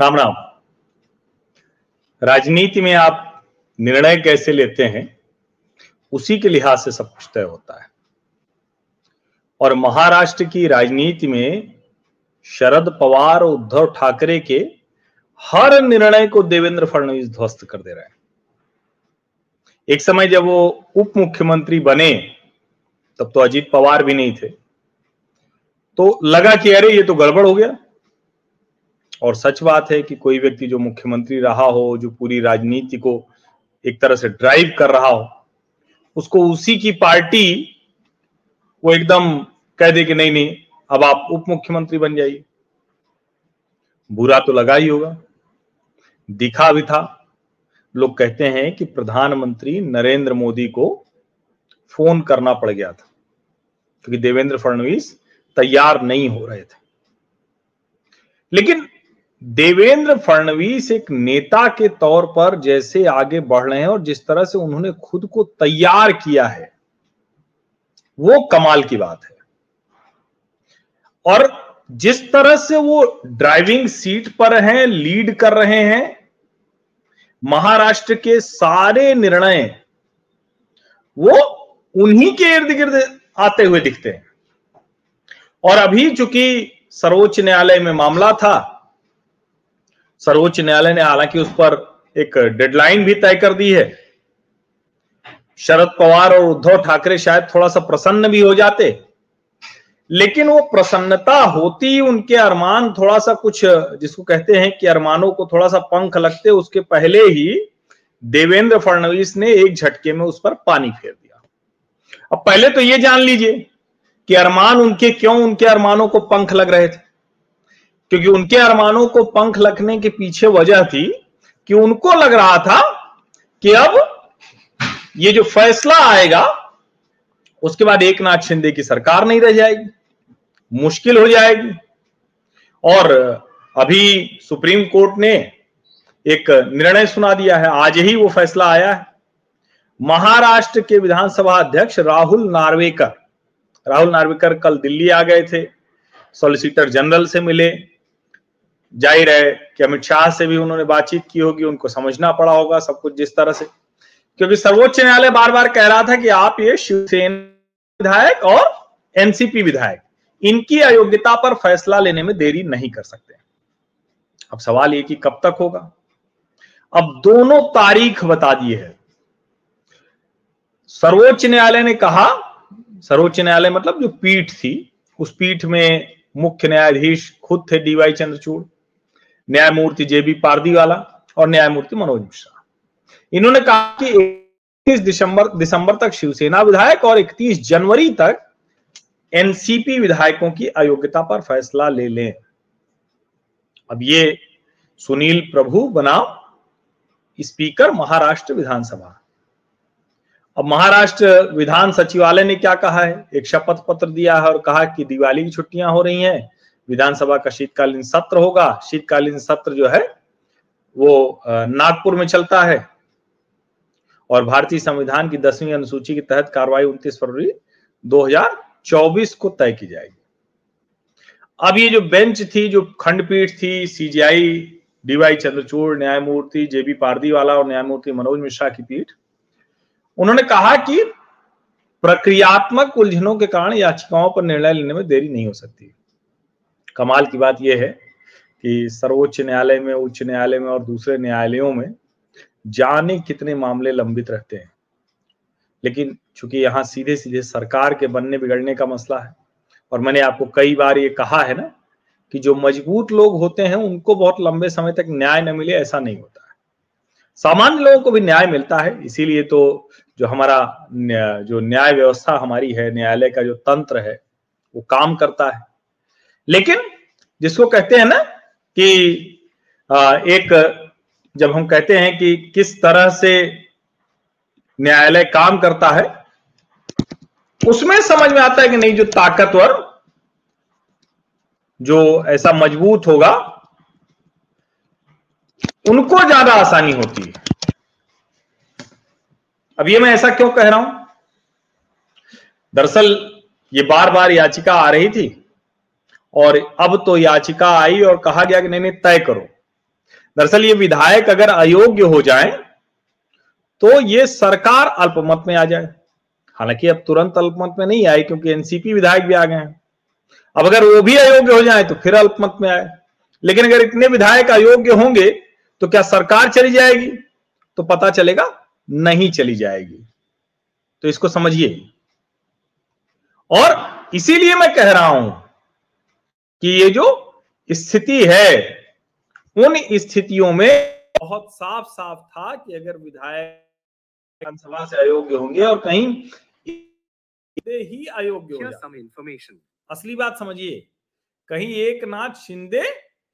राम राम। राजनीति में आप निर्णय कैसे लेते हैं, उसी के लिहाज से सब कुछ तय होता है। और महाराष्ट्र की राजनीति में शरद पवार और उद्धव ठाकरे के हर निर्णय को देवेंद्र फडणवीस ध्वस्त कर दे रहे हैं। एक समय जब वो उप मुख्यमंत्री बने, तब तो अजीत पवार भी नहीं थे। तो लगा कि अरे, ये तो गड़बड़ हो गया। और सच बात है कि कोई व्यक्ति जो मुख्यमंत्री रहा हो, जो पूरी राजनीति को एक तरह से ड्राइव कर रहा हो, उसको उसी की पार्टी वो एकदम कह दे कि नहीं नहीं, अब आप उप मुख्यमंत्री बन जाइए। बुरा तो लगा ही होगा। दिखा भी था। लोग कहते हैं कि प्रधानमंत्री नरेंद्र मोदी को फ़ोन करना पड़ गया था, क्योंकि देवेंद्र फडणवीस तैयार नहीं हो रहे थे। लेकिन देवेंद्र फडणवीस एक नेता के तौर पर जैसे आगे बढ़ रहे हैं और जिस तरह से उन्होंने खुद को तैयार किया है, वो कमाल की बात है। और जिस तरह से वो ड्राइविंग सीट पर हैं, लीड कर रहे हैं, महाराष्ट्र के सारे निर्णय वो उन्हीं के इर्द गिर्द आते हुए दिखते हैं। और अभी चूँकि सर्वोच्च न्यायालय में मामला था सर्वोच्च न्यायालय ने हालाँकि उस पर एक डेडलाइन भी तय कर दी है। शरद पवार और उद्धव ठाकरे शायद थोड़ा सा प्रसन्न भी हो जाते। लेकिन वो प्रसन्नता होती उनके अरमान थोड़ा सा कुछ, जिसको कहते हैं कि अरमानों को थोड़ा सा पंख लगते, उसके पहले ही देवेंद्र फडणवीस ने एक झटके में उस पर पानी फेर दिया। अब पहले तो ये जान लीजिए कि अरमान उनके क्यों, उनके अरमानों को पंख लग रहे थे। क्योंकि उनके अरमानों को पंख लगने के पीछे वजह थी कि उनको लग रहा था कि अब ये जो फैसला आएगा, उसके बाद एक नाथ शिंदे की सरकार नहीं रह जाएगी, मुश्किल हो जाएगी। और अभी सुप्रीम कोर्ट ने एक निर्णय सुना दिया है, आज ही वो फैसला आया है। महाराष्ट्र के विधानसभा अध्यक्ष राहुल नार्वेकर राहुल नार्वेकर कल दिल्ली आ गए थे, सॉलिसिटर जनरल से मिले ज़ाहिर है कि अमित शाह से भी उन्होंने बातचीत की होगी, उनको समझना पड़ा होगा सब कुछ जिस तरह से। क्योंकि सर्वोच्च न्यायालय बार बार कह रहा था कि आप ये शिवसेना विधायक और एनसीपी विधायक, इनकी अयोग्यता पर फैसला लेने में देरी नहीं कर सकते। अब सवाल ये कि कब तक होगा? अब दोनों तारीख बता दिए है। सर्वोच्च न्यायालय ने कहा, सर्वोच्च न्यायालय मतलब जो पीठ थी, उस पीठ में मुख्य न्यायाधीश खुद थे डीवाई चंद्रचूड़। न्यायमूर्ति जेबी पारदीवाला और न्यायमूर्ति मनोज मिश्रा। इन्होंने कहा कि इकतीस दिसंबर दिसंबर तक शिवसेना विधायक और 31 जनवरी तक एनसीपी विधायकों की अयोग्यता पर फैसला ले लें। अब ये सुनील प्रभु बनाम स्पीकर महाराष्ट्र विधानसभा। अब महाराष्ट्र विधान सचिवालय ने क्या कहा है? एक शपथ पत्र दिया है और कहा कि दिवाली की छुट्टियाँ हो रही हैं। विधानसभा का शीतकालीन सत्र होगा। शीतकालीन सत्र जो है, वो नागपुर में चलता है और भारतीय संविधान की दसवीं अनुसूची के तहत कार्रवाई उनतीस फरवरी 2024 को तय की जाएगी। अब ये जो बेंच थी, जो खंडपीठ थी, सीजीआई, डीवाई चंद्रचूड़, न्यायमूर्ति जेबी पारदीवाला और न्यायमूर्ति मनोज मिश्रा की पीठ, उन्होंने कहा कि प्रक्रियात्मक उलझनों के कारण याचिकाओं पर निर्णय लेने में देरी नहीं हो सकती। कमाल की बात यह है कि सर्वोच्च न्यायालय में उच्च न्यायालय में और दूसरे न्यायालयों में जाने कितने मामले लंबित रहते हैं। लेकिन चूँकि यहाँ सीधे सीधे सरकार के बनने बिगड़ने का मसला है और मैंने आपको कई बार ये कहा है ना कि जो मज़बूत लोग होते हैं उनको बहुत लंबे समय तक न्याय न मिले ऐसा नहीं होता है। सामान्य लोगों को भी न्याय मिलता है इसीलिए तो जो हमारा न्या, जो न्याय व्यवस्था हमारी है न्यायालय का जो तंत्र है वो काम करता है। लेकिन जिसको कहते हैं ना कि एक, जब हम कहते हैं कि किस तरह से न्यायालय काम करता है, उसमें समझ में आता है कि नहीं, जो ताकतवर, जो ऐसा मज़बूत होगा, उनको ज़्यादा आसानी होती है। अब ये मैं ऐसा क्यों कह रहा हूँ? दरअसल ये बार बार याचिका आ रही थी और अब तो याचिका आई और कहा गया कि नहीं नहीं, तय करो। दरअसल ये विधायक अगर अयोग्य हो जाए तो ये सरकार अल्पमत में आ जाए। हालाँकि अब तुरंत अल्पमत में नहीं आई, क्योंकि एनसीपी विधायक भी आ गए हैं। अब अगर वो भी अयोग्य हो जाए तो फिर अल्पमत में आए। लेकिन अगर इतने विधायक अयोग्य होंगे तो क्या सरकार चली जाएगी? तो पता चलेगा, नहीं चली जाएगी। तो इसको समझिए। और इसीलिए मैं कह रहा हूँ कि ये जो स्थिति है उन स्थितियों में बहुत साफ़ साफ़ था कि अगर विधायक विधानसभा से अयोग्य होंगे और कहीं ही अयोग्य हो जाए। असली बात समझिए कहीं एक नाथ शिंदे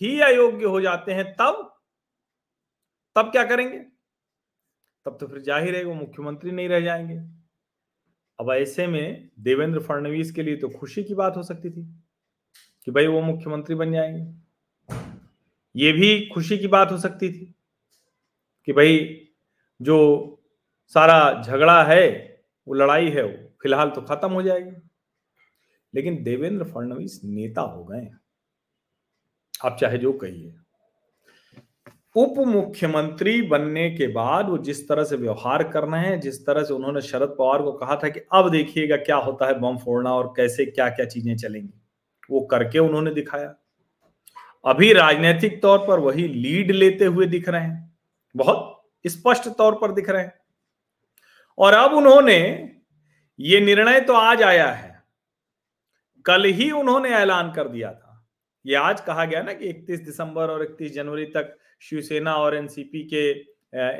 ही अयोग्य हो जाते हैं तब तब क्या करेंगे? तब तो फिर ज़ाहिर है वो मुख्यमंत्री नहीं रह जाएँगे। अब ऐसे में देवेंद्र फडणवीस के लिए तो खुशी की बात हो सकती थी। कि भाई वो मुख्यमंत्री बन जाएँगे। ये भी खुशी की बात हो सकती थी कि भाई जो सारा झगड़ा है, वो लड़ाई है, वो फ़िलहाल तो खत्म हो जाएगी। लेकिन देवेंद्र फडणवीस नेता हो गए आप चाहे जो कहिए। उप मुख्यमंत्री बनने के बाद वो जिस तरह से व्यवहार करना है, जिस तरह से उन्होंने शरद पवार को कहा था कि अब देखिएगा क्या होता है बम फोड़ना और कैसे क्या क्या चीज़ें चलेंगी। वो करके उन्होंने दिखाया। अभी राजनीतिक तौर पर वही लीड लेते हुए दिख रहे हैं, बहुत स्पष्ट तौर पर दिख रहे हैं। और अब उन्होंने ये निर्णय तो आज आया है, कल ही उन्होंने ऐलान कर दिया था। ये आज कहा गया ना कि 31 दिसंबर और 31 जनवरी तक शिवसेना और एनसीपी के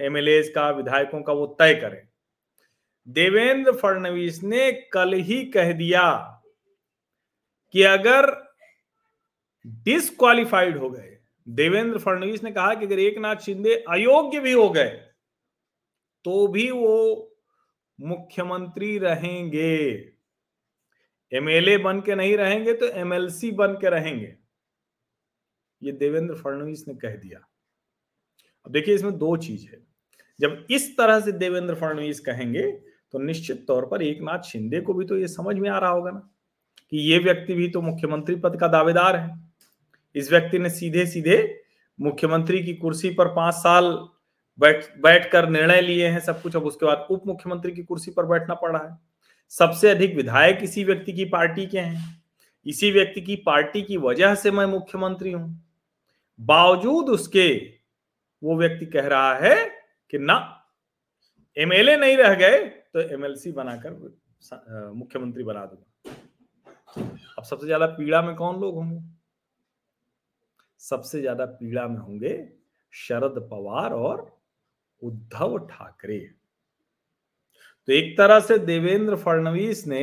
एमएलए का, विधायकों का वो तय करें। देवेंद्र फडणवीस ने कल ही कह दिया कि अगर डिसक्वालिफाइड हो गए, देवेंद्र फडणवीस ने कहा कि अगर एक नाथ शिंदे अयोग्य भी हो गए तो भी वो मुख्यमंत्री रहेंगे। एमएलए बन के नहीं रहेंगे तो एमएलसी बन के रहेंगे। ये देवेंद्र फडणवीस ने कह दिया। अब देखिए, इसमें दो चीज़ है। जब इस तरह से देवेंद्र फडणवीस कहेंगे तो निश्चित तौर पर एक नाथ शिंदे को भी तो ये समझ में आ रहा होगा ना। कि ये व्यक्ति भी तो मुख्यमंत्री पद का दावेदार है। इस व्यक्ति ने सीधे सीधे मुख्यमंत्री की कुर्सी पर पाँच साल बैठ, बैठकर निर्णय लिए हैं सब कुछ, अब उसके बाद उप मुख्यमंत्री की कुर्सी पर बैठना पड़ा है। सबसे अधिक विधायक इसी व्यक्ति की पार्टी के हैं। इसी व्यक्ति की पार्टी की वजह से मैं मुख्यमंत्री हूँ। बावजूद उसके वो व्यक्ति कह रहा है कि ना एमएलए नहीं रह गए तो एमएलसी बनाकर मुख्यमंत्री बना दूँगा। अब सबसे ज़्यादा पीड़ा में कौन लोग होंगे? सबसे ज़्यादा पीड़ा में होंगे शरद पवार और उद्धव ठाकरे। तो एक तरह से देवेंद्र फडणवीस ने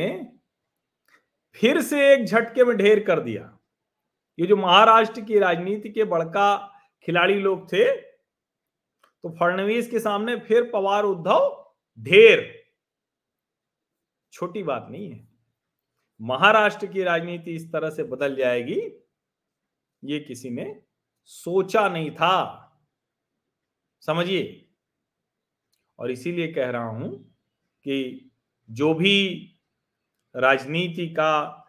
फिर से एक झटके में ढेर कर दिया। ये जो महाराष्ट्र की राजनीति के बड़का खिलाड़ी लोग थे तो फडणवीस के सामने फिर पवार, उद्धव, ढेर। छोटी बात नहीं है। महाराष्ट्र की राजनीति इस तरह से बदल जाएगी। ये किसी ने सोचा नहीं था। समझिए। और इसीलिए कह रहा हूँ कि जो भी राजनीति का,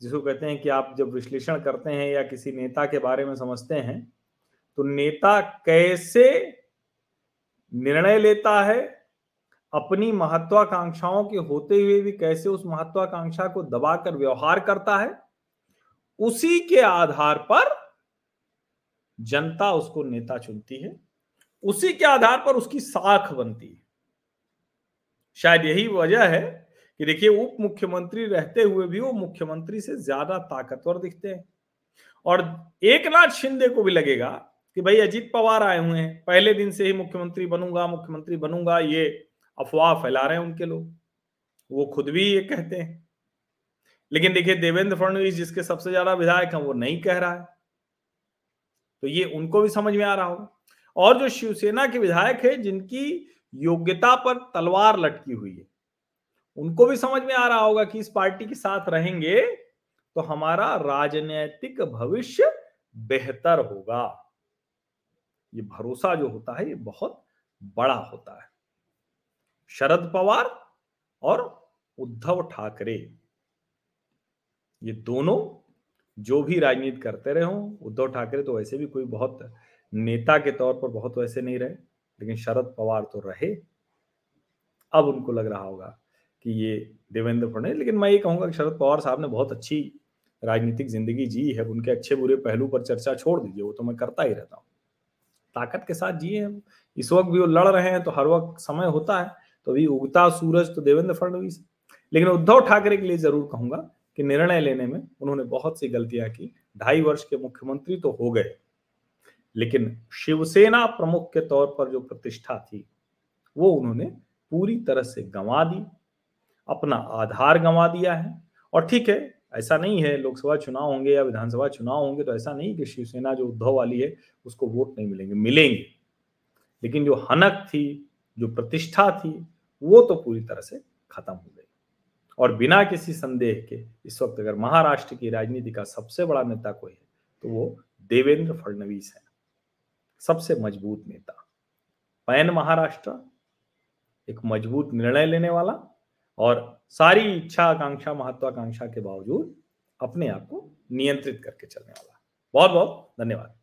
जिसको कहते हैं कि आप जब विश्लेषण करते हैं या किसी नेता के बारे में समझते हैं तो नेता कैसे निर्णय लेता है अपनी महत्वाकांक्षाओं के होते हुए भी कैसे उस महत्वाकांक्षा को दबाकर व्यवहार करता है, उसी के आधार पर जनता उसको नेता चुनती है, उसी के आधार पर उसकी साख बनती है। शायद यही वजह है कि देखिए उप मुख्यमंत्री रहते हुए भी वो मुख्यमंत्री से ज़्यादा ताकतवर दिखते हैं। और एक नाथ शिंदे को भी लगेगा कि भाई अजीत पवार आए हुए हैं, पहले दिन से ही मुख्यमंत्री बनूँगा मुख्यमंत्री बनूँगा, ये अफवाह फैला रहे हैं उनके लोग। वो खुद भी ये कहते हैं। लेकिन देखिए, देवेंद्र फडणवीस जिसके सबसे ज़्यादा विधायक हैं, वो नहीं कह रहा है। तो ये उनको भी समझ में आ रहा होगा। और जो शिवसेना के विधायक है, जिनकी योग्यता पर तलवार लटकी हुई है, उनको भी समझ में आ रहा होगा कि इस पार्टी के साथ रहेंगे तो हमारा राजनीतिक भविष्य बेहतर होगा। ये भरोसा जो होता है, ये बहुत बड़ा होता है। शरद पवार और उद्धव ठाकरे। ये दोनों जो भी राजनीति करते रहे हो, उद्धव ठाकरे तो वैसे भी कोई बहुत नेता के तौर पर बहुत वैसे नहीं रहे, लेकिन शरद पवार तो रहे। अब उनको लग रहा होगा कि ये देवेंद्र फडणवीस, लेकिन मैं ये कहूँगा कि शरद पवार साहब ने बहुत अच्छी राजनीतिक ज़िंदगी जी है, उनके अच्छे बुरे पहलू पर चर्चा छोड़ दीजिए, वो तो मैं करता ही रहता हूँ। ताकत के साथ जिए इस वक्त भी वो लड़ रहे हैं तो हर वक्त समय होता है। तो अभी उगता सूरज तो देवेंद्र फडणवीस लेकिन उद्धव ठाकरे के लिए ज़रूर कहूँगा कि निर्णय लेने में उन्होंने बहुत सी गलतियाँ की। ढाई वर्ष के मुख्यमंत्री तो हो गए। लेकिन शिवसेना प्रमुख के तौर पर जो प्रतिष्ठा थी, वो उन्होंने पूरी तरह से गंवा दी। अपना आधार गंवा दिया है। और ठीक है, ऐसा नहीं है, लोकसभा चुनाव होंगे या विधानसभा चुनाव होंगे तो ऐसा नहीं कि शिवसेना जो उद्धव वाली है, उसको वोट नहीं मिलेंगे। मिलेंगे। लेकिन जो हनक थी, जो प्रतिष्ठा थी वो तो पूरी तरह से खत्म हो गई। और बिना किसी संदेह के इस वक्त अगर महाराष्ट्र की राजनीति का सबसे बड़ा नेता कोई है तो वो देवेंद्र फडणवीस है। सबसे मज़बूत नेता। पैन महाराष्ट्र, एक मज़बूत निर्णय लेने वाला और सारी इच्छा आकांक्षा महत्वाकांक्षा के बावजूद अपने आप को नियंत्रित करके चलने वाला। बहुत बहुत धन्यवाद।